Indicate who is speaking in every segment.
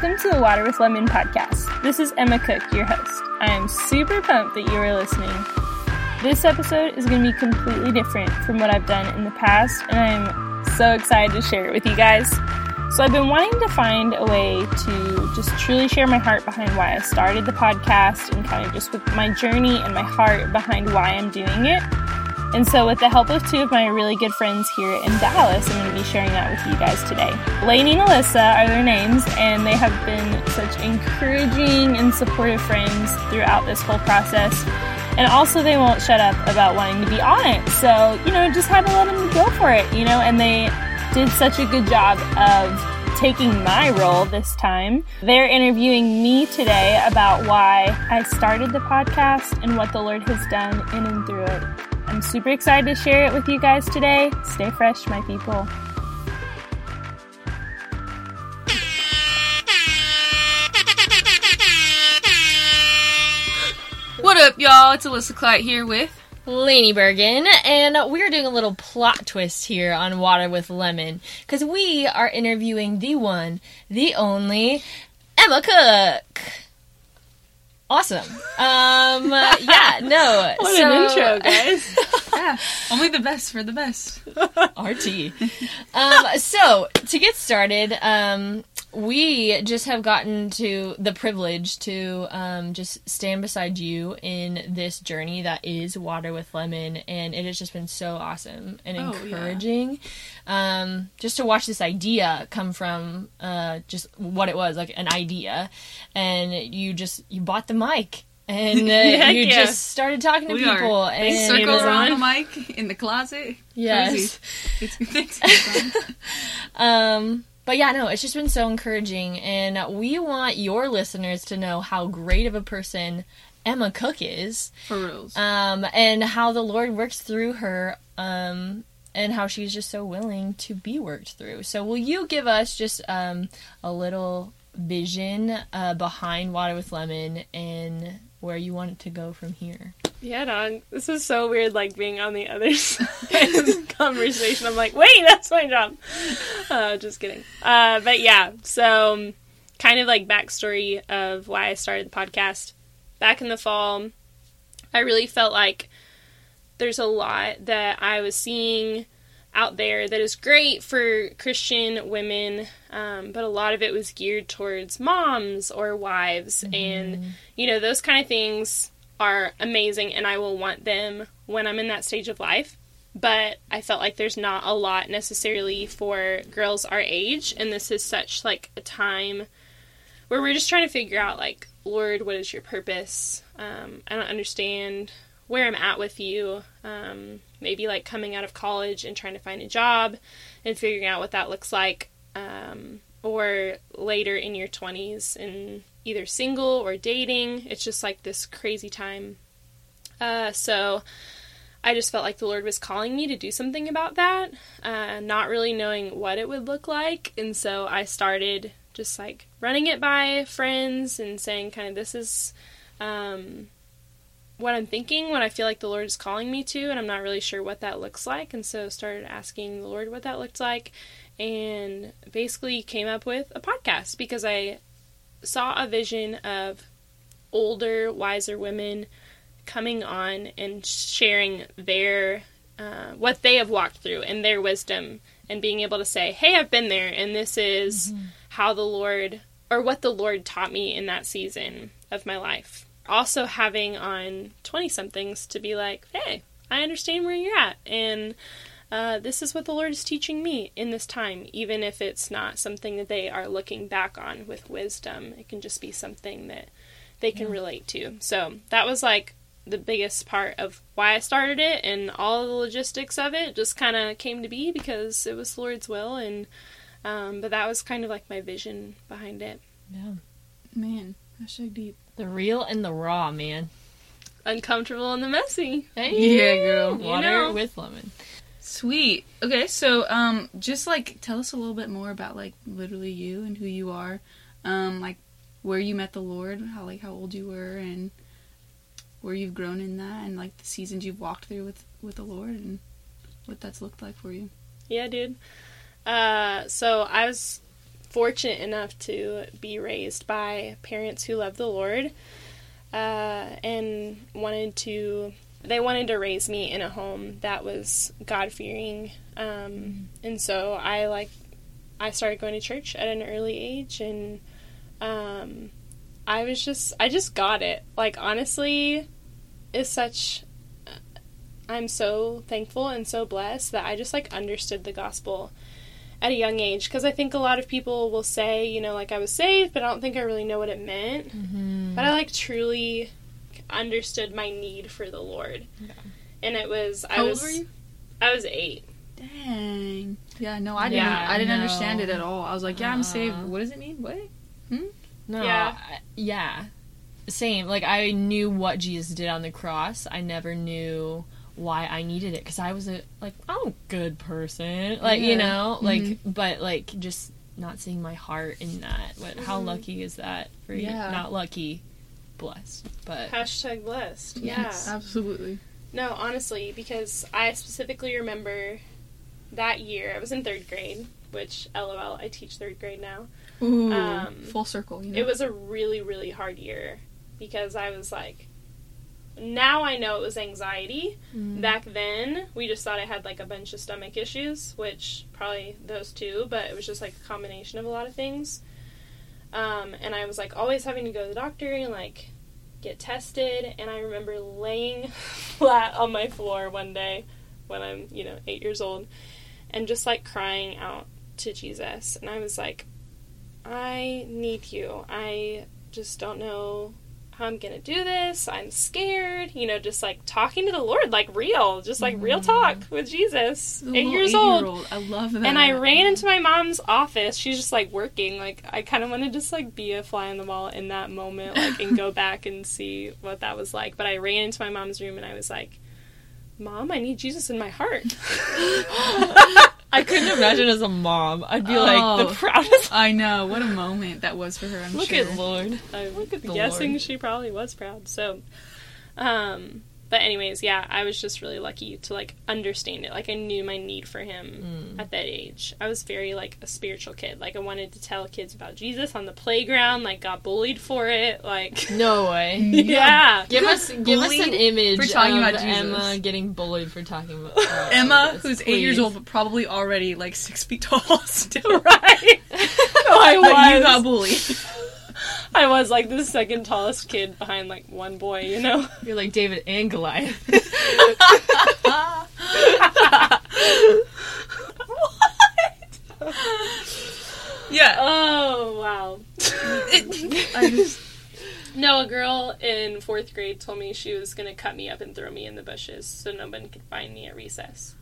Speaker 1: Welcome to the Water with Lemon podcast. This is Emma Cook, your host. I am super pumped that you are listening. This episode is going to be completely different from what I've done in the past, and I'm so excited to share it with you guys. So, I've been wanting to find a way to just truly share my heart behind why I started the podcast and kind of just with my journey and my heart behind why I'm doing it. And so, with the help of two of my really good friends here in Dallas, I'm going to be sharing that with you guys today. Lainey and Alyssa are their names, and they have been such encouraging and supportive friends throughout this whole process. And also, they won't shut up about wanting to be on it. So, you know, just had to let them go for it, you know, and they did such a good job of taking my role this time. They're interviewing me today about why I started the podcast and what the Lord has done in and through it. I'm super excited to share it with you guys today. Stay fresh, my people.
Speaker 2: What up, y'all? It's Alyssa Clyde here with
Speaker 3: Lainey Bergen, and we're doing a little plot twist here on Water with Lemon because we are interviewing the one, the only Emma Cook. Awesome. Um, yeah, no.
Speaker 1: What
Speaker 3: so,
Speaker 1: an intro, guys.
Speaker 2: yeah, only the best for the best.
Speaker 3: RT. Um, so to get started, um, we just have gotten to the privilege to um, just stand beside you in this journey that is Water with Lemon, and it has just been so awesome and
Speaker 2: Oh,
Speaker 3: encouraging. Um, just to watch this idea come from uh, just what it was like an idea, and you just you bought the mic. And uh,
Speaker 1: Heck
Speaker 3: you
Speaker 1: yeah.
Speaker 3: just started talking to
Speaker 2: We
Speaker 3: people,
Speaker 2: are
Speaker 3: and
Speaker 2: circle
Speaker 1: Amazon.
Speaker 2: around the mic in the closet.
Speaker 3: Yes.
Speaker 2: Crazy. It's thanks.
Speaker 3: Um, but yeah, no, it's just been so encouraging, and we want your listeners to know how great of a person Emma Cook is,
Speaker 2: for reals.
Speaker 3: um, and how the Lord works through her, um, and how she's just so willing to be worked through. So, will you give us just um, a little vision uh, behind Water with Lemon and where you want it to go from here?
Speaker 1: Yeah, dog. This is so weird, like being on the other side of the conversation. I'm like, wait, that's my job. Uh, just kidding. Uh, but yeah, so um, kind of like backstory of why I started the podcast. Back in the fall, I really felt like there's a lot that I was seeing out there that is great for Christian women, um, but a lot of it was geared towards moms or wives, and you know those kind of things are amazing, and I will want them when I'm in that stage of life. But I felt like there's not a lot necessarily for girls our age, and this is such like a time where we're just trying to figure out like, Lord, what is your purpose? Um, I don't understand where I'm at with you. Um, maybe like coming out of college and trying to find a job and figuring out what that looks like. Um, or later in your 20s and either single or dating. It's just like this crazy time. Uh, so I just felt like the Lord was calling me to do something about that, uh, not really knowing what it would look like. And so I started just like running it by friends and saying, kind of, this is um, what I'm thinking, what I feel like the Lord is calling me to, and I'm not really sure what that looks like. And so started asking the Lord what that looked like, and basically came up with a podcast because I saw a vision of older, wiser women coming on and sharing their uh, what they have walked through and their wisdom and being able to say, "Hey, I've been there, and this is how the Lord or what the Lord taught me in that season of my life." Also, having on twenty somethings to be like, "Hey, I understand where you're at, and uh, this is what the Lord is teaching me in this time, even if it's not something that they are looking back on with wisdom. It can just be something that they can relate to. So that was like the biggest part of why I started it, and all the logistics of it just kind of came to be because it was the Lord's will. And um, but that was kind of like my vision behind it.
Speaker 3: Yeah.
Speaker 2: Man, that's so deep.
Speaker 3: The real and the raw, man.
Speaker 1: Uncomfortable and the messy.
Speaker 3: Hey,
Speaker 2: Yeah, girl.
Speaker 1: You
Speaker 3: Water
Speaker 1: know.
Speaker 3: with lemon.
Speaker 2: Sweet. Okay, so um, just like tell us a little bit more about like literally you and who you are, um, like where you met the Lord, how like how old you were, and where you've grown in that, and like the seasons you've walked through with with the Lord, and what that's looked like for you.
Speaker 1: Yeah, dude. Uh, so I was fortunate enough to be raised by parents who love the Lord uh, and wanted to. They wanted to raise me in a home that was God fearing, um, and so I like I started going to church at an early age, and um, I was just I just got it. Like honestly, is such. I'm so thankful and so blessed that I just like understood the gospel at a young age because I think a lot of people will say, you know, like I was saved, but I don't think I really know what it meant.
Speaker 3: Mm-hmm.
Speaker 1: But I like truly understood my need for the Lord,
Speaker 3: Yeah.
Speaker 1: and it was I
Speaker 2: How old
Speaker 1: was
Speaker 2: were you?
Speaker 1: I was eight.
Speaker 2: Dang. Yeah, no, I didn't.
Speaker 3: Yeah,
Speaker 2: I didn't
Speaker 3: no.
Speaker 2: understand it at all. I was like, yeah, I'm saved.
Speaker 3: Uh.
Speaker 2: What does it mean? What?
Speaker 3: No,
Speaker 1: Yeah.
Speaker 3: I- yeah. Same. Like I knew what Jesus did on the cross. I never knew why I needed it because I was a like I'm a good person. Like you know, like but like just not seeing my heart in that. What? How
Speaker 1: Mhm.
Speaker 3: lucky is that for you? Not lucky, blessed. But
Speaker 1: Hashtag blessed.
Speaker 2: Yes,
Speaker 1: Yeah.
Speaker 2: absolutely.
Speaker 1: No, honestly, because I specifically remember that year. I was in third grade, which LOL, I teach third grade now.
Speaker 2: Ooh,
Speaker 1: Um,
Speaker 2: full circle. You know?
Speaker 1: It was a really, really hard year because I was like, now I know it was anxiety.
Speaker 3: Mm.
Speaker 1: Back then, we just thought I had like a bunch of stomach issues, which probably those two, but it was just like a combination of a lot of things. Um, and I was like always having to go to the doctor and like get tested. And I remember laying flat on my floor one day when I'm, you know, eight years old and just like crying out to Jesus. And I was like, I need you. I just don't know I'm gonna do this. I'm scared. You know, just like talking to the Lord, like real, just like real mm-hmm. talk with Jesus.
Speaker 2: The
Speaker 1: Eight years old.
Speaker 2: eight-year-old. I love that.
Speaker 1: And I ran into my mom's office. She's just like working. Like I kind of want to just like be a fly on the wall in that moment, like and go back and see what that was like. But I ran into my mom's room and I was like, "Mom, I need Jesus in my heart."
Speaker 3: I couldn't imagine as a mom. I'd be
Speaker 2: Oh.
Speaker 3: like the proudest.
Speaker 2: I know what a moment that was for her. I'm
Speaker 3: Look
Speaker 2: sure.
Speaker 3: at Lord.
Speaker 1: I'm
Speaker 3: Look at the
Speaker 1: guessing
Speaker 3: Lord.
Speaker 1: she probably was proud. So, um, but anyways, yeah, I was just really lucky to like understand it. Like I knew my need for him
Speaker 3: Mm.
Speaker 1: at that age. I was very like a spiritual kid. Like I wanted to tell kids about Jesus on the playground. Like got bullied for it. Like
Speaker 3: No way.
Speaker 1: yeah,
Speaker 3: Give us give us an
Speaker 2: Bullied
Speaker 3: image
Speaker 2: for talking
Speaker 3: of
Speaker 2: about Jesus.
Speaker 3: Emma getting bullied for talking about about
Speaker 2: Emma,
Speaker 3: Jesus,
Speaker 2: who's eight years old but probably already like six feet tall, still.
Speaker 1: right. I
Speaker 2: But you got bullied.
Speaker 1: I was like the second tallest kid behind like one boy. You know.
Speaker 3: You're like David and Goliath. What?
Speaker 2: Yeah.
Speaker 1: Oh wow.
Speaker 2: I just
Speaker 1: No, a girl in fourth grade told me she was gonna cut me up and throw me in the bushes so no one could find me at recess.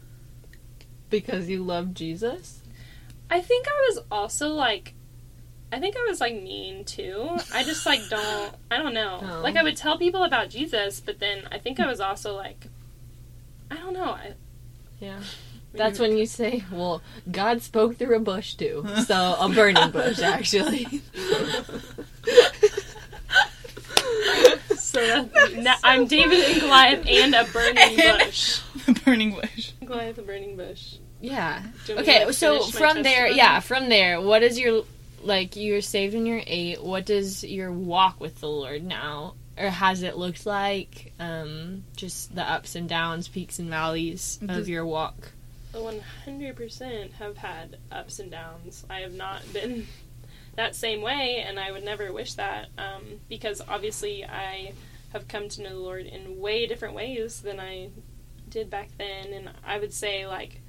Speaker 3: because you love Jesus?
Speaker 1: I think I was also like, I think I was like mean too. I just like don't, I don't know. Like I would tell people about Jesus, but then I think I was also like, I don't know. I,
Speaker 3: Yeah. That's when you say, well, God spoke through a bush too. So, a burning bush, actually.
Speaker 1: so that, now, I'm David and Goliath and a burning bush.
Speaker 2: the burning bush.
Speaker 1: Goliath, a burning bush.
Speaker 3: Yeah.
Speaker 1: Do you want me to,
Speaker 3: Okay,
Speaker 1: like,
Speaker 3: so from there, yeah, from there, what is your, like, you're saved when you're eight. What does your walk with the Lord now, or has it looked like? Um, just the ups and downs, peaks and valleys of
Speaker 2: Does-
Speaker 3: your walk.
Speaker 1: 100% have had ups and downs. I have not been that same way, and I would never wish that um, because obviously I have come to know the Lord in way different ways than I did back then. And I would say, like,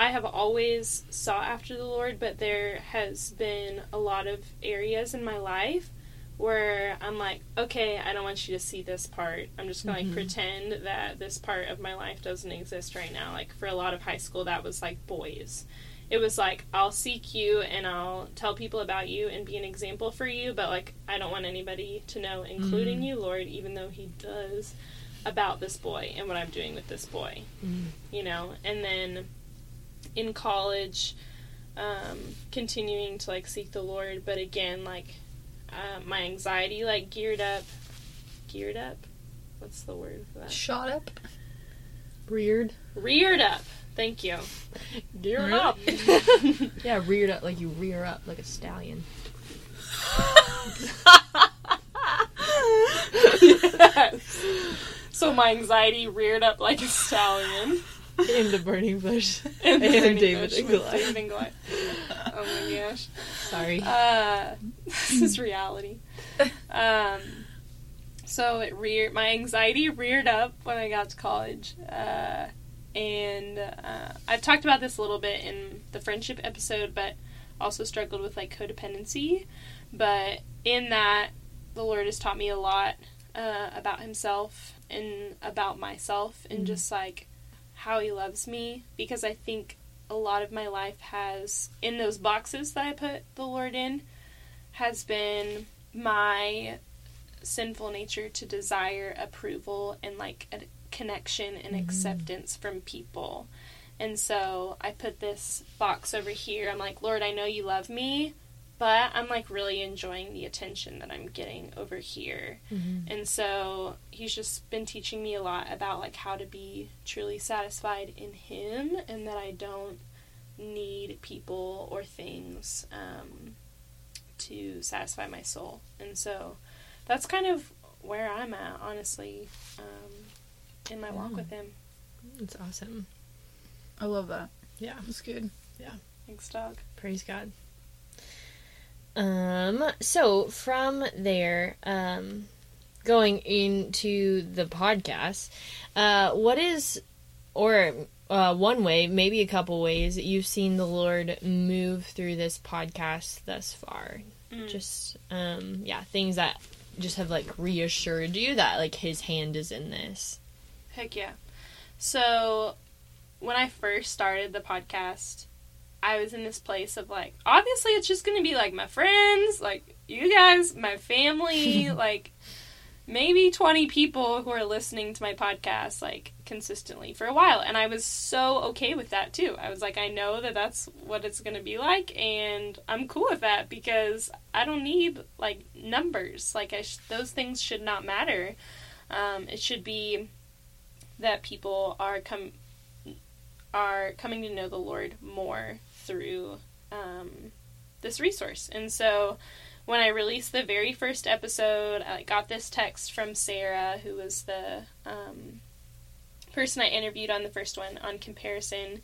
Speaker 1: I have always sought after the Lord, but there has been a lot of areas in my life where I'm like, okay, I don't want you to see this part. I'm just gonna
Speaker 3: Mhm.
Speaker 1: like pretend that this part of my life doesn't exist right now. Like for a lot of high school, that was like boys. It was like I'll seek you and I'll tell people about you and be an example for you, but like I don't want anybody to know, including
Speaker 3: Mhm.
Speaker 1: you, Lord, even though He does, about this boy and what I'm doing with this boy.
Speaker 3: Mm.
Speaker 1: You know, and then in college, um, continuing to like seek the Lord, but again, like uh, my anxiety like geared up, geared up. What's the word for that?
Speaker 2: Shot up.
Speaker 3: Reared.
Speaker 1: Reared up. Thank you.
Speaker 3: Gear
Speaker 2: Really?
Speaker 3: up. yeah, reared up like you rear up like a stallion.
Speaker 1: yes. So my anxiety reared up like a stallion.
Speaker 3: In the burning bush. And David and Goliath.
Speaker 1: David and Goliath. Oh my gosh.
Speaker 3: Sorry.
Speaker 1: Uh, this is reality. Um, so it reared my anxiety reared up when I got to college, uh, and uh, I've talked about this a little bit in the friendship episode, but also struggled with like codependency. But in that, the Lord has taught me a lot uh, about Himself and about myself, and
Speaker 3: Mhm.
Speaker 1: just like how He loves me, because I think a lot of my life has in those boxes that I put the Lord in has been my sinful nature to desire approval and like a connection and
Speaker 3: Mhm.
Speaker 1: acceptance from people. And so I put this box over here. I'm like, Lord, I know you love me, but I'm like really enjoying the attention that I'm getting over here.
Speaker 3: Mhm.
Speaker 1: And so he's just been teaching me a lot about like how to be truly satisfied in him and that I don't need people or things um, to satisfy my soul. And so that's kind of where I'm at, honestly, um, in my walk
Speaker 3: Mm.
Speaker 1: with him.
Speaker 3: It's awesome.
Speaker 2: I love that.
Speaker 3: Yeah.
Speaker 2: That's good. Yeah.
Speaker 1: Thanks, dog.
Speaker 3: Praise God. Um, so from there, um, going into the podcast, uh, what is, or uh, one way, maybe a couple ways that you've seen the Lord move through this podcast thus far?
Speaker 1: Mm.
Speaker 3: Just, um, yeah, things that just have like reassured you that like His hand is in this.
Speaker 1: Heck yeah. So, when I first started the podcast, I was in this place of like, obviously, it's just going to be like my friends, like you guys, my family, like maybe 20 people who are listening to my podcast, like consistently for a while. And I was so okay with that too. I was like, I know that that's what it's going to be like, and I'm cool with that because I don't need like numbers. Like, I sh- those things should not matter. Um, it should be that people are come are coming to know the Lord more through um, this resource. And so when I released the very first episode, I got this text from Sarah, who was the um, person I interviewed on the first one on comparison,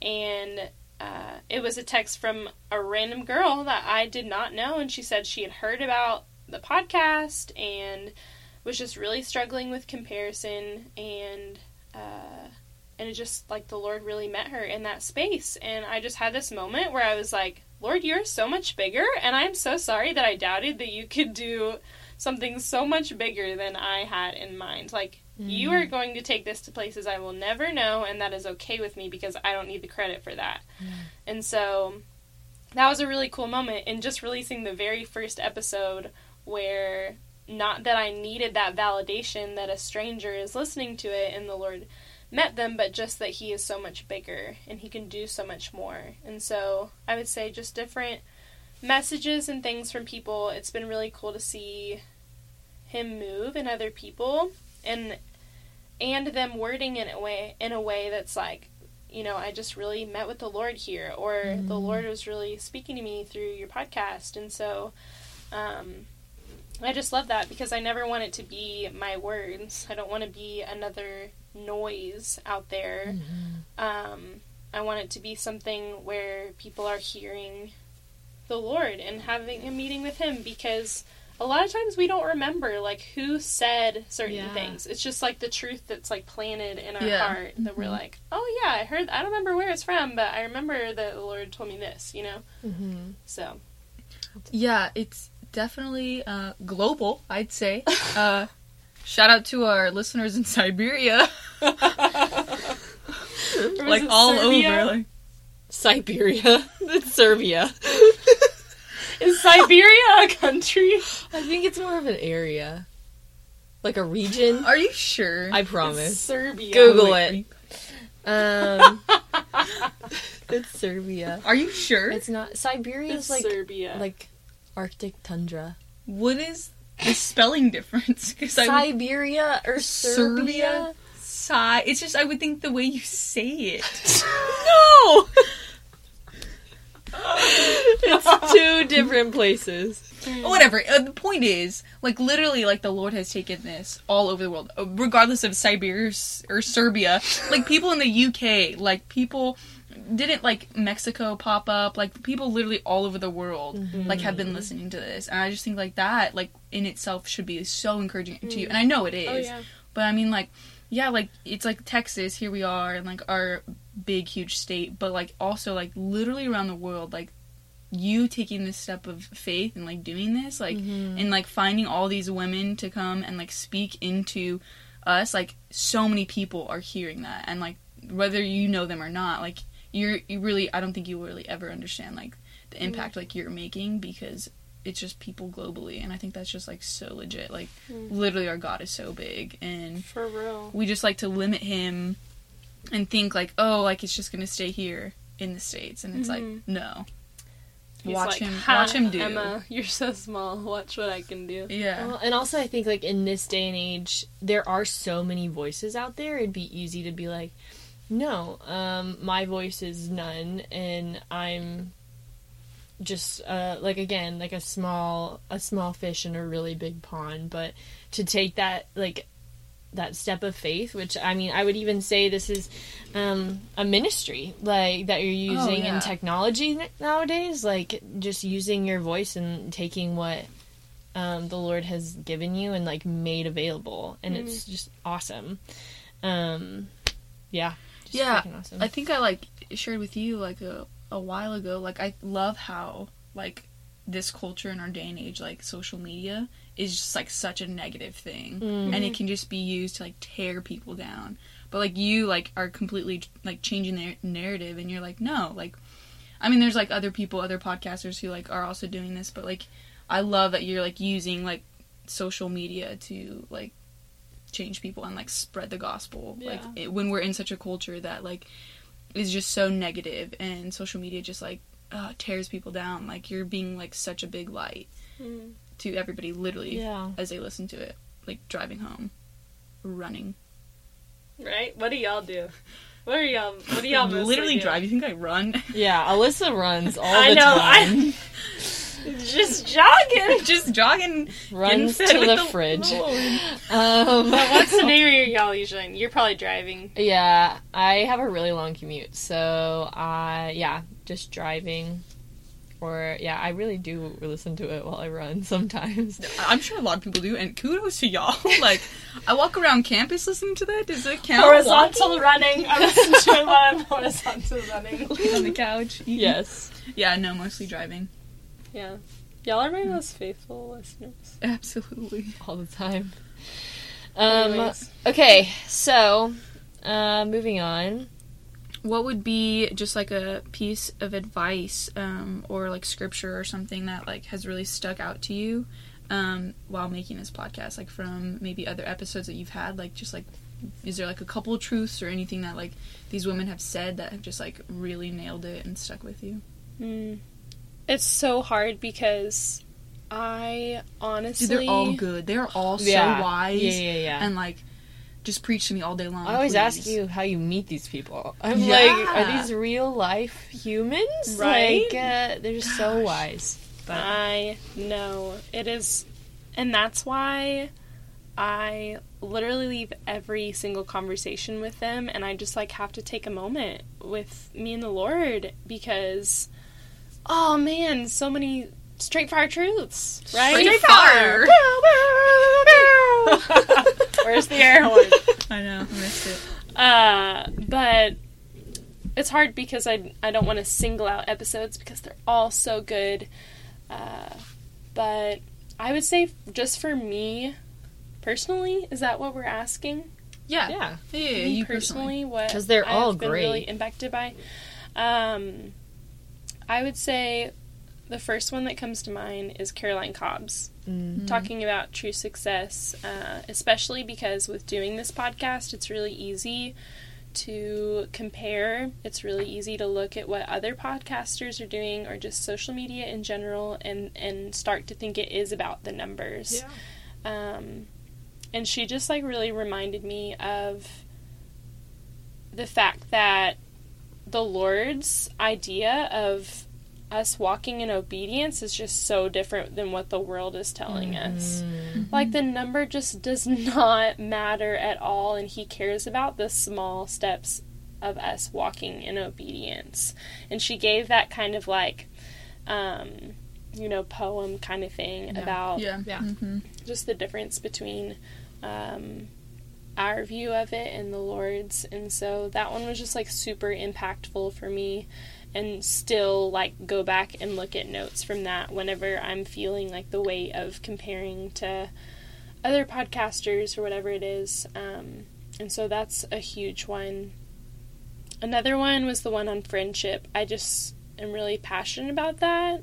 Speaker 1: and uh, it was a text from a random girl that I did not know, and she said she had heard about the podcast and was just really struggling with comparison. And uh, and it just like the Lord really met her in that space. And I just had this moment where I was like Lord you're so much bigger and I'm so sorry that I doubted that you could do something so much bigger than I had in mind. Like you mm. are going to take this to places I will never know and that is okay with me because I don't need the credit for that. Mm. And so that was a really cool moment in just releasing the very first episode where not that I needed that validation that a stranger is listening to it and the Lord met them, but just that He is so much bigger and He can do so much more. And so I would say just different messages and things from people. It's been really cool to see Him move in other people and and them wording in a way in a way that's like you know, I just really met with the Lord here, or the
Speaker 3: Mm.
Speaker 1: Lord was really speaking to me through your podcast. And so, um, I just love that because I never want it to be my words. I don't want to be another noise out there. Um, I want it to be something where people are hearing the Lord and having a meeting with Him because a lot of times we don't remember like who said certain
Speaker 3: Yeah.
Speaker 1: things. It's just like the truth that's like planted in our
Speaker 2: Yeah.
Speaker 1: heart that we're
Speaker 2: Mhm.
Speaker 1: like, oh yeah, I heard. I don't remember where it's from, but I remember that the Lord told me this. You know,
Speaker 3: Mm-hmm.
Speaker 1: so
Speaker 2: Yeah, it's definitely uh, global, I'd say. Uh, shout out to our listeners in Siberia. Like all
Speaker 1: Serbia?
Speaker 2: over. Like,
Speaker 3: Siberia. It's Serbia.
Speaker 1: Is Siberia a country?
Speaker 3: I think it's more of an area. Like a region.
Speaker 2: are you sure?
Speaker 3: I
Speaker 1: It's
Speaker 3: promise.
Speaker 1: Serbia.
Speaker 3: Google
Speaker 2: Wait,
Speaker 3: it. Um, it's Serbia.
Speaker 2: Are you sure?
Speaker 3: It's not. Siberia
Speaker 1: It's
Speaker 3: is like
Speaker 1: Serbia.
Speaker 3: like Arctic tundra.
Speaker 2: what is the spelling difference? Because I
Speaker 3: Siberia or
Speaker 2: Serbia?
Speaker 3: Serbia?
Speaker 2: side. It's just I would think the way you say it.
Speaker 3: no. it's two different places.
Speaker 2: Whatever. Uh, the point is, like literally, like the Lord has taken this all over the world, uh, regardless of Siberia or Serbia. Like people in the UK, like people didn't like Mexico pop up. Like people literally all over the world, mm-hmm. like have been listening to this, and I just think like that, like in itself, should be so encouraging to you. Mm. And I know it oh, is,
Speaker 1: Oh yeah.
Speaker 2: but I mean, like, yeah, like it's like Texas. Here we are, and like our big, huge state, but like also like literally around the world, like you taking this step of faith and like doing this, like, mm-hmm. and like finding all these women to come and like speak into us. Like, so many people are hearing that, and like whether you know them or not, like you're you really, I don't think you will really ever understand like the mm-hmm. impact like you're making because it's just people globally and i think that's just like so legit like mm. literally our god is so big and
Speaker 1: For real.
Speaker 2: we just like to limit him and think like oh like it's just gonna stay here in the states and it's like mm-hmm. no
Speaker 1: He's
Speaker 2: watch
Speaker 1: like,
Speaker 2: him watch him do
Speaker 1: Emma, you're so small. Watch what I can do.
Speaker 2: yeah
Speaker 3: Well, and also, I think like in this day and age, there are so many voices out there. It'd be easy to be like, "No, um, my voice is none, and I'm just uh, like again like a small a small fish in a really big pond." But to take that like that step of faith, which I mean, I would even say this is um, a ministry like that you're using
Speaker 2: yeah.
Speaker 3: in technology nowadays, like just using your voice and taking what um, the Lord has given you and like made available, and it's just awesome. Um, yeah,
Speaker 2: Yeah,
Speaker 3: awesome.
Speaker 2: i think i like shared with you like a, a while ago like i love how like this culture in our day and age like social media is just like such a negative thing. Mm-hmm. And it can just be used to like tear people down. But like you like are completely like changing their narrative and you're like no like i mean there's like other people other podcasters who like are also doing this but like i love that you're like using like social media to like change people and like spread the gospel like it, when we're in such a culture that like is just so negative and social media just like uh, tears people down like you're being like such a big light
Speaker 1: Mm.
Speaker 2: to everybody literally
Speaker 3: yeah.
Speaker 2: as they listen to it like driving home running
Speaker 1: Right? What do y'all do? What are y'all? What do y'all
Speaker 2: literally
Speaker 1: do?
Speaker 2: drive you think i run
Speaker 3: Yeah, Alyssa runs all
Speaker 1: I
Speaker 3: the
Speaker 1: know.
Speaker 3: time.
Speaker 1: I just jogging.
Speaker 2: just jogging
Speaker 3: Runs to
Speaker 2: with
Speaker 3: the, fridge.
Speaker 2: Lord.
Speaker 3: Um,
Speaker 1: But what scenario y'all usually in? You're probably driving.
Speaker 3: Yeah, I have a really long commute, so I yeah, just driving. Or yeah, I really do listen to it while I run sometimes.
Speaker 2: i'm sure a lot of people do and kudos to y'all like i walk around campus listening to that does it count
Speaker 1: Horizontal running. I listen to it while I'm horizontal running.
Speaker 2: On the couch
Speaker 3: Yes.
Speaker 2: yeah no mostly driving
Speaker 1: Yeah. Y'all are my most faithful listeners.
Speaker 2: absolutely
Speaker 3: All the time. Um okay, so uh moving on.
Speaker 2: what would be just like a piece of advice um, or like scripture or something that like has really stuck out to you um, while making this podcast like from maybe other episodes that you've had like just like is there like a couple of truths or anything that like these women have said that have just like really nailed it and stuck with you
Speaker 1: Mm. It's so hard because I honestly.
Speaker 2: Dude, they're all good they're all so
Speaker 3: yeah.
Speaker 2: wise
Speaker 3: Yeah, yeah, yeah.
Speaker 2: and like just preach to me all day long
Speaker 3: I always
Speaker 2: please.
Speaker 3: ask you how you meet these people. I'm
Speaker 2: Yeah.
Speaker 3: like, are these real life humans?
Speaker 1: Right?
Speaker 3: Like, uh, they're just
Speaker 2: so
Speaker 3: wise. But
Speaker 1: I know it is, and that's why I literally leave every single conversation with them, and I just like have to take a moment with me and the Lord because, oh man, so many straight fire truths, right?
Speaker 2: Straight fire.
Speaker 1: Where's the air horn?
Speaker 2: I know I missed it
Speaker 1: Uh, but it's hard because I I don't want to single out episodes because they're all so good. Uh, but I would say just for me personally, is that what we're asking?
Speaker 2: yeah
Speaker 3: yeah.
Speaker 2: yeah, yeah,
Speaker 1: me
Speaker 2: you
Speaker 1: personally, what
Speaker 3: 'Cause they're
Speaker 1: I've
Speaker 3: all
Speaker 1: been really
Speaker 3: great.
Speaker 1: impacted by. Um, I would say the first one that comes to mind is Caroline Cobb's
Speaker 3: Mm.
Speaker 1: talking about true success, uh, especially because with doing this podcast, it's really easy to compare. It's really easy to look at what other podcasters are doing or just social media in general and, and start to think it is about the numbers. Um, and she just like really reminded me of the fact that the Lord's idea of us walking in obedience is just so different than what the world is telling us. Like the number just does not matter at all, and He cares about the small steps of us walking in obedience. And she gave that kind of like, um, you know, poem kind of thing about
Speaker 2: Yeah.
Speaker 3: Yeah.
Speaker 2: hmm
Speaker 1: just the difference between um, our view of it and the Lord's. And so that one was just like super impactful for me. And still, like, go back and look at notes from that whenever I'm feeling like the weight of comparing to other podcasters or whatever it is. Um, and so that's a huge one. Another one was the one on friendship. I just am really passionate about that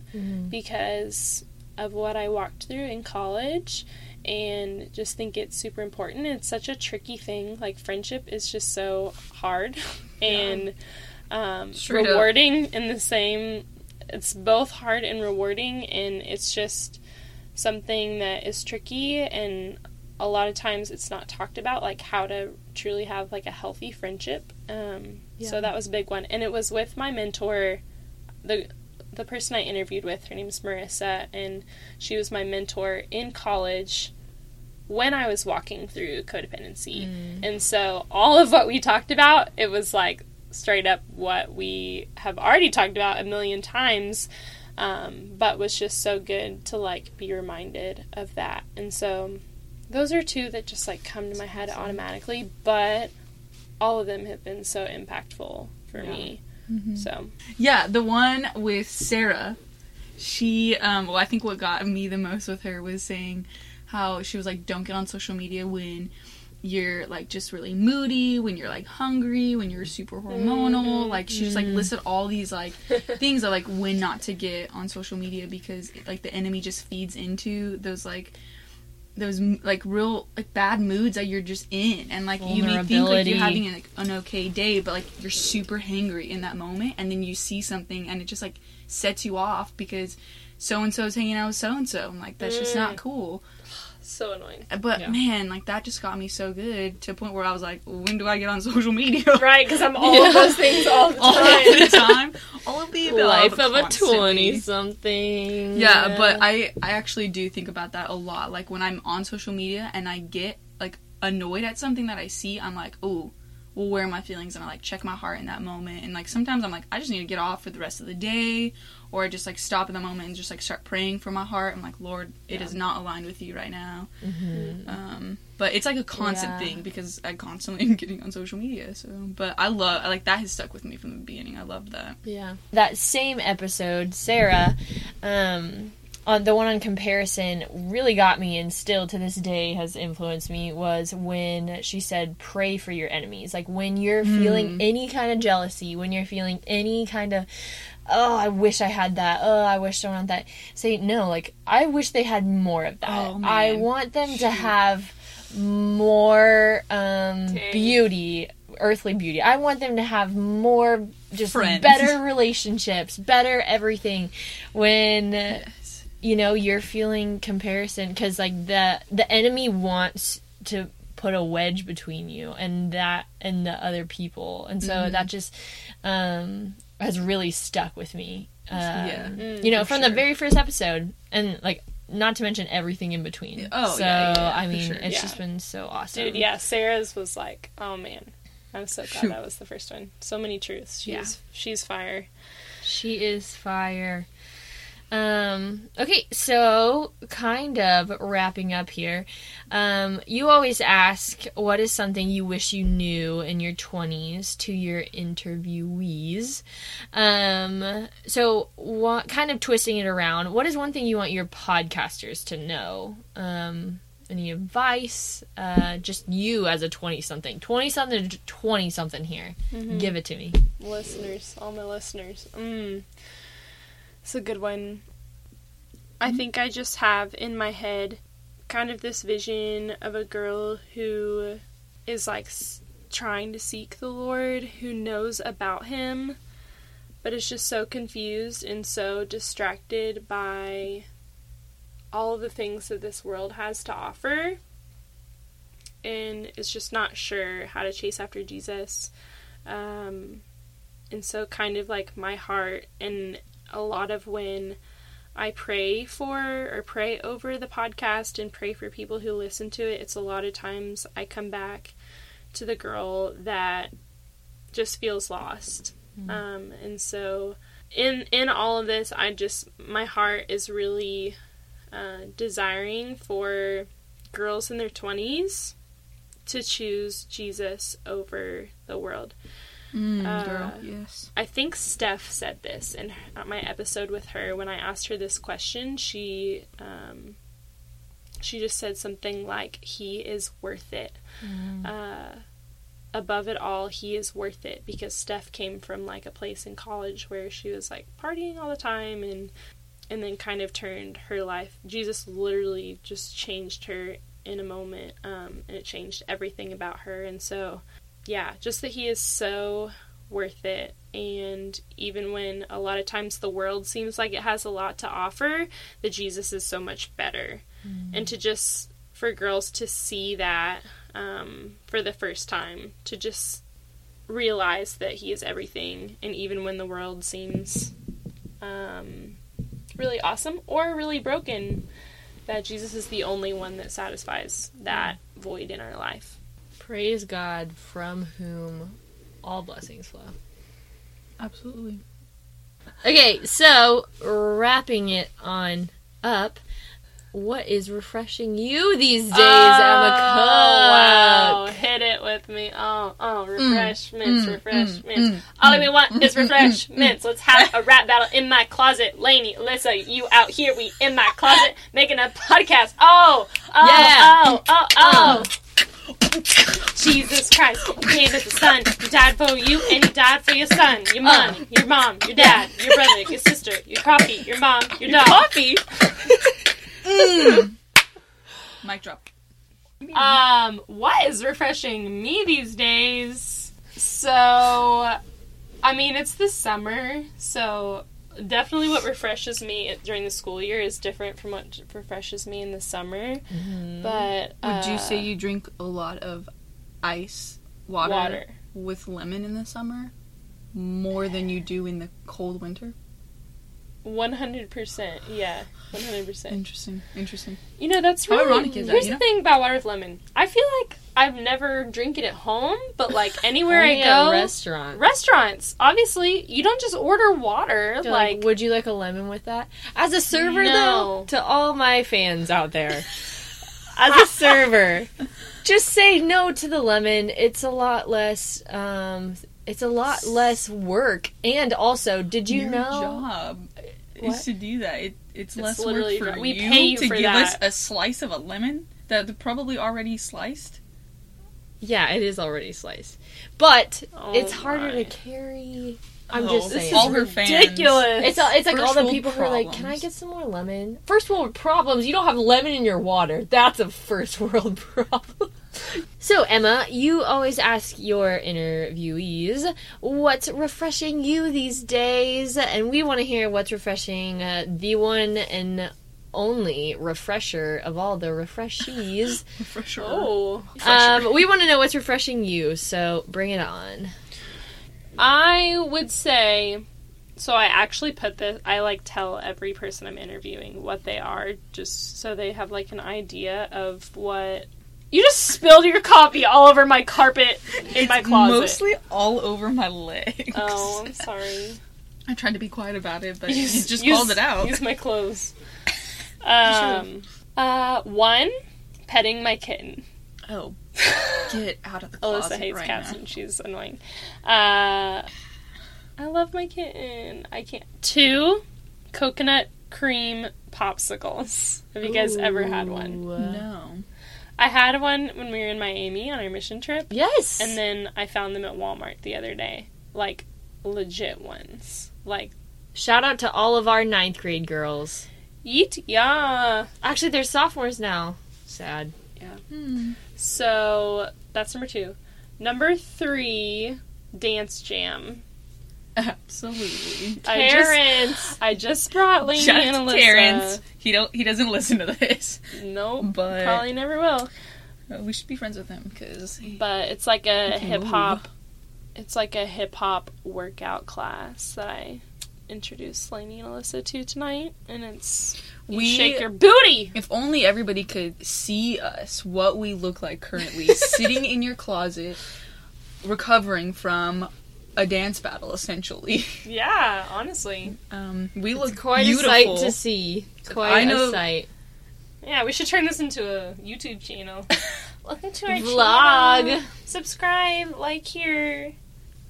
Speaker 1: because of what I walked through in college and just think it's super important. It's such a tricky thing. Like friendship is just so hard and um,
Speaker 2: Straight up.
Speaker 1: rewarding in the same. It's both hard and rewarding, and it's just something that is tricky and a lot of times it's not talked about like how to truly have like a healthy friendship um,
Speaker 3: Yeah.
Speaker 1: so that was a big one and it was with my mentor the the person I interviewed with, her name's Marissa, and she was my mentor in college when I was walking through codependency. And so all of what we talked about, it was like straight up what we have already talked about a million times, um, but was just so good to like be reminded of that. And so those are two that just like come to my head automatically, but all of them have been so impactful for me. Mm-hmm. So
Speaker 2: Yeah, the one with Sarah. She, um, well, I think what got me the most with her was saying how she was like, don't get on social media when you're like just really moody, when you're like hungry, when you're super hormonal. Mm-hmm. Like, she just like mm-hmm. listed all these like things that like when not to get on social media because like the enemy just feeds into those like those like real like bad moods that you're just in. And like you may think like you're having like an okay day but like you're super hangry in that moment and then you see something and it just like sets you off because so and so's hanging out with so and so i'm like that's just not mm. cool
Speaker 1: so annoying.
Speaker 2: Uh, but
Speaker 3: Yeah.
Speaker 2: man like that just got me so good to a point where i was like when do i get on social media
Speaker 1: Right, because I'm all of those things all the
Speaker 2: all
Speaker 1: time.
Speaker 2: of the time all of the above,
Speaker 3: Life of a twenty something.
Speaker 2: Yeah, but I I actually do think about that a lot. Like when I'm on social media and I get like annoyed at something that I see, I'm like, "Oh, well, where my feelings?" And I like check my heart in that moment. And like sometimes I'm like, I just need to get off for the rest of the day, or I just like stop in the moment and just like start praying for my heart. I'm like, Lord, it is not aligned with you right now. Um, but it's like a constant
Speaker 3: Yeah.
Speaker 2: thing because I constantly am getting on social media. So, but I love I like that has stuck with me from the beginning. I love that.
Speaker 3: Yeah. That same episode, Sarah, um, on the one on comparison, really got me and still to this day has influenced me was when she said, pray for your enemies. Like when you're feeling any kind of jealousy, when you're feeling any kind of, oh, I wish I had that. Oh, I wish I want that. Say, no, like, I wish they had more of that.
Speaker 2: Oh.
Speaker 3: I want them to have more um, beauty, earthly beauty. I want them to have more, just
Speaker 2: Friends.
Speaker 3: better relationships, better everything. When you know you're feeling comparison, because like the the enemy wants to put a wedge between you and that and the other people, and so
Speaker 2: Mm-hmm.
Speaker 3: that just um, has really stuck with me. Um,
Speaker 2: Yeah,
Speaker 3: you know, from
Speaker 2: sure.
Speaker 3: the very first episode, and like not to mention everything in between.
Speaker 2: Oh,
Speaker 3: so
Speaker 2: yeah, yeah, yeah,
Speaker 3: I mean,
Speaker 2: sure.
Speaker 3: it's
Speaker 1: Yeah.
Speaker 3: just been so awesome.
Speaker 1: Dude, yeah, Sarah's was like, oh man. I'm so glad
Speaker 2: Shoot.
Speaker 1: that was the first one. So many truths. She's
Speaker 3: Yeah.
Speaker 1: she's fire.
Speaker 3: She is fire. Um, okay, so kind of wrapping up here. Um, you always ask what is something you wish you knew in your 20s to your interviewees. Um, so what kind of twisting it around, what is one thing you want your podcasters to know? Um, any advice? Uh, just you as a 20 something. 20 something to 20 something here. Give it to me.
Speaker 1: Listeners, all my listeners. Mm. It's a good one. I think I just have in my head kind of this vision of a girl who is like trying to seek the Lord, who knows about Him, but is just so confused and so distracted by all of the things that this world has to offer and is just not sure how to chase after Jesus. Um, and so, kind of like my heart, and a lot of when I pray for or pray over the podcast and pray for people who listen to it, it's a lot of times I come back to the girl that just feels lost. Um, and so, in in all of this, I just my heart is really uh, desiring for girls in their twenties to choose Jesus over the world.
Speaker 2: Mm,
Speaker 1: Uh,
Speaker 2: girl, yes.
Speaker 1: I think Steph said this in my episode with her when I asked her this question. She um, she just said something like, "He is worth it." Uh, above it all, he is worth it because Steph came from like a place in college where she was like partying all the time and and then kind of turned her life. Jesus literally just changed her in a moment, um, and it changed everything about her. And so, yeah, just that he is so worth it. And even when a lot of times the world seems like it has a lot to offer, that Jesus is so much better. And to just, for girls to see that um, for the first time, to just realize that he is everything. And even when the world seems um, really awesome or really broken, that Jesus is the only one that satisfies that void in our life.
Speaker 3: Praise God from whom all blessings flow.
Speaker 2: Absolutely.
Speaker 3: Okay, so wrapping it on up, what is refreshing you these days, oh, Emma Cook?
Speaker 1: wow. Hit it with me. Oh, oh, mm, refreshments,
Speaker 2: mm,
Speaker 1: refreshments.
Speaker 2: mm, mm
Speaker 1: All we mm, want is refreshments. Let's have a rap battle in my closet. Lainey, Alyssa, you out here, we in my closet making a podcast. Oh, oh,
Speaker 3: Yeah.
Speaker 1: oh, oh, oh. Uh. Jesus Christ, you came as a son. He died for you and he died for your son, your mom, your mom, your dad, your brother, your sister, your coffee, your mom, your dog.
Speaker 3: Coffee.
Speaker 2: Mic drop.
Speaker 1: Um, what is refreshing me these days? So, I mean, it's the summer, so definitely what refreshes me during the school year is different from what refreshes me in the summer. But
Speaker 2: Would you
Speaker 1: uh,
Speaker 2: say you drink a lot of ice water,
Speaker 1: water?
Speaker 2: with lemon in the summer more than you do in the cold winter?
Speaker 1: One hundred percent, yeah, one hundred percent.
Speaker 2: Interesting. Interesting.
Speaker 1: You know, that's
Speaker 2: How
Speaker 1: really.
Speaker 2: ironic is that,
Speaker 1: here's
Speaker 2: you
Speaker 1: the
Speaker 2: know?
Speaker 1: thing about water with lemon. I feel like I've never drank it at home, but like anywhere I go,
Speaker 3: restaurant.
Speaker 1: restaurants. Obviously, you don't just order water. Like,
Speaker 3: like, would you like a lemon with that? As a server,
Speaker 1: No.
Speaker 3: though, to all my fans out there, as a server, just say no to the lemon. It's a lot less. Um, it's a lot less work, and also, did you
Speaker 2: Your
Speaker 3: know?
Speaker 2: job
Speaker 3: What?
Speaker 2: is to do that. It, it's,
Speaker 1: It's
Speaker 2: less work for
Speaker 1: dr- we
Speaker 2: you
Speaker 1: pay you
Speaker 2: to
Speaker 1: for
Speaker 2: give us
Speaker 1: that.
Speaker 2: a slice of a lemon that's probably already sliced.
Speaker 3: Yeah, it is already sliced, but
Speaker 1: Oh
Speaker 3: it's harder
Speaker 1: my.
Speaker 3: to carry. I'm
Speaker 2: Oh,
Speaker 3: just
Speaker 2: this
Speaker 3: saying.
Speaker 2: is all her fans.
Speaker 1: ridiculous.
Speaker 3: It's all, it's like
Speaker 2: First
Speaker 3: all the
Speaker 2: world
Speaker 3: people who are like, "Can I get some more lemon?" First world problems. You don't have lemon in your water. That's a first world problem. So Emma, you always ask your interviewees what's refreshing you these days, and we want to hear what's refreshing uh, the one and only refresher of all the refreshees.
Speaker 2: For sure.
Speaker 1: oh.
Speaker 3: um, we want to know what's refreshing you. So bring it on.
Speaker 1: I would say so I actually put this I like tell every person I'm interviewing what they are just so they have like an idea of what you just spilled your coffee all over my carpet in my closet.
Speaker 2: Mostly all over my legs.
Speaker 1: Oh, I'm sorry.
Speaker 2: I tried to be quiet about it, but you
Speaker 1: Use-
Speaker 2: just
Speaker 1: use-
Speaker 2: called it out.
Speaker 1: Use my clothes. Um, uh, one, petting my kitten.
Speaker 2: Oh, get out of the closet
Speaker 1: Alyssa hates
Speaker 2: right
Speaker 1: cats
Speaker 2: now.
Speaker 1: and she's annoying. Uh, I love my kitten. I can't. Two, coconut cream popsicles. Have you guys ever had one?
Speaker 2: No.
Speaker 1: I had one when we were in Miami on our mission trip,
Speaker 3: Yes.
Speaker 1: and then I found them at Walmart the other day. Like, legit ones. Like,
Speaker 3: Shout out to all of our ninth grade girls.
Speaker 1: eat, yeah.
Speaker 3: Actually, they're sophomores now. Sad.
Speaker 2: Hmm.
Speaker 1: So, that's number two. Number three, Dance Jam.
Speaker 2: Absolutely.
Speaker 1: I just- I just brought Lainey
Speaker 2: Shout
Speaker 1: and Alyssa.
Speaker 2: Terrence. He don't. He doesn't listen to this,
Speaker 1: Nope.
Speaker 2: but
Speaker 1: Probably never will.
Speaker 2: uh, we should be friends with him because
Speaker 1: But it's like a hip hop it's like a hip hop workout class that I introduced Lainey and Alyssa to tonight, and it's you
Speaker 2: We-
Speaker 1: shake your booty.
Speaker 2: If only everybody could see us, what we look like currently, sitting in your closet, recovering from a dance battle, essentially.
Speaker 1: Yeah, honestly.
Speaker 2: Um, we look
Speaker 3: It's quite
Speaker 2: beautiful.
Speaker 3: a sight to see. Quite
Speaker 2: I know-
Speaker 3: a sight.
Speaker 1: Yeah, we should turn this into a YouTube channel. Welcome to our
Speaker 3: Vlog.
Speaker 1: channel. Subscribe, like here.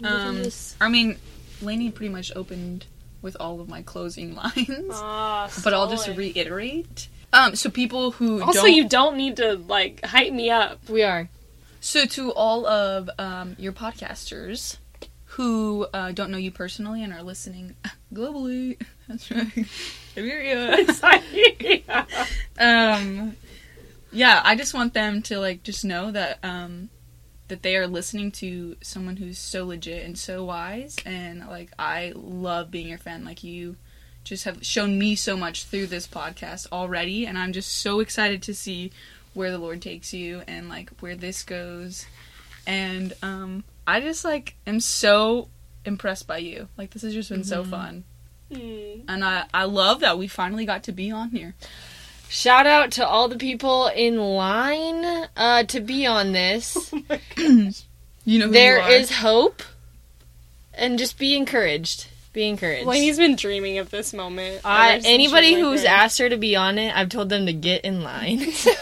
Speaker 2: Um, I mean, Lainey pretty much opened with all of my closing lines,
Speaker 1: Ah,
Speaker 2: but I'll just reiterate. Um, so people who
Speaker 1: Also,
Speaker 2: don't,
Speaker 1: you don't need to like hype me up.
Speaker 3: We are.
Speaker 2: so to all of um, your podcasters who uh, don't know you personally and are listening globally, that's right, Iberia. Um yeah i just want them to like just know that um that they are listening to someone who's so legit and so wise. And like i love being your fan. Like you just have shown me so much through this podcast already. And i'm just so excited to see where the lord takes you and like where this goes. And um i just like am so impressed by you like this has just been so fun
Speaker 1: Hmm.
Speaker 2: and i i love that we finally got to be on here
Speaker 3: Shout out to all the people in line uh, to be on this.
Speaker 2: you know who
Speaker 3: There
Speaker 2: you are.
Speaker 3: is hope, and just be encouraged. Be encouraged.
Speaker 1: Lainey's been dreaming of this moment.
Speaker 3: I,
Speaker 1: ever since
Speaker 3: anybody who's
Speaker 1: like,
Speaker 3: asked her to be on it, I've told them to get in line.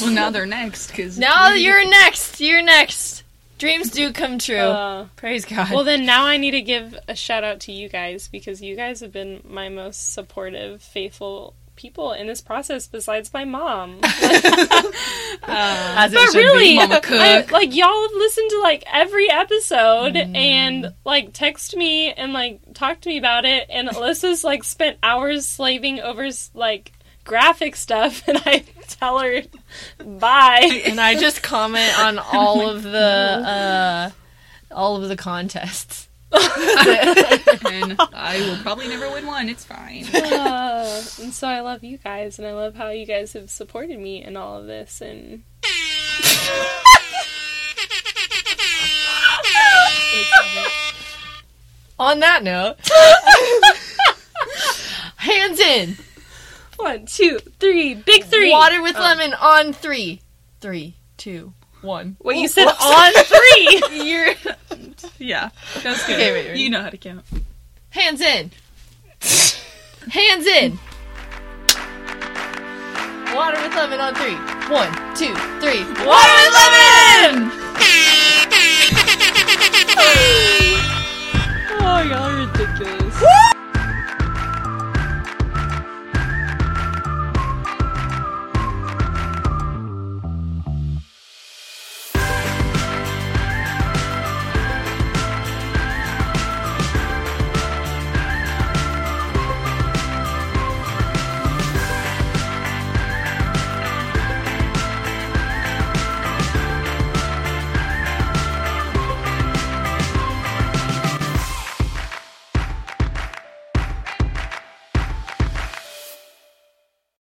Speaker 2: Well, now they're next because
Speaker 3: now you're next. You're next. Dreams do come true.
Speaker 1: Uh,
Speaker 3: Praise God.
Speaker 1: well, then now I need to give a shout out to you guys because you guys have been my most supportive, faithful people in this process besides my mom.
Speaker 3: As it
Speaker 1: but really, I- like y'all have listened to like every episode
Speaker 3: Mm.
Speaker 1: and like text me and like talk to me about it. And Alyssa's like spent hours slaving over like graphic stuff, and I tell her bye.
Speaker 3: and I just comment on all of the uh, all of the contests.
Speaker 2: and I will probably never win one. It's fine.
Speaker 1: Uh, and so I love you guys, and I love how you guys have supported me in all of this. And
Speaker 3: On that note, hands in.
Speaker 1: One, two, three, big three.
Speaker 3: Water with oh. lemon on three. Three, two, one.
Speaker 1: Wait, you said on three.
Speaker 3: You're
Speaker 2: Yeah, that's good.
Speaker 3: Okay, wait, wait.
Speaker 2: You know how to count.
Speaker 3: hands in. Hands in. Water with lemon on three. One, two, three. Water with lemon! Oh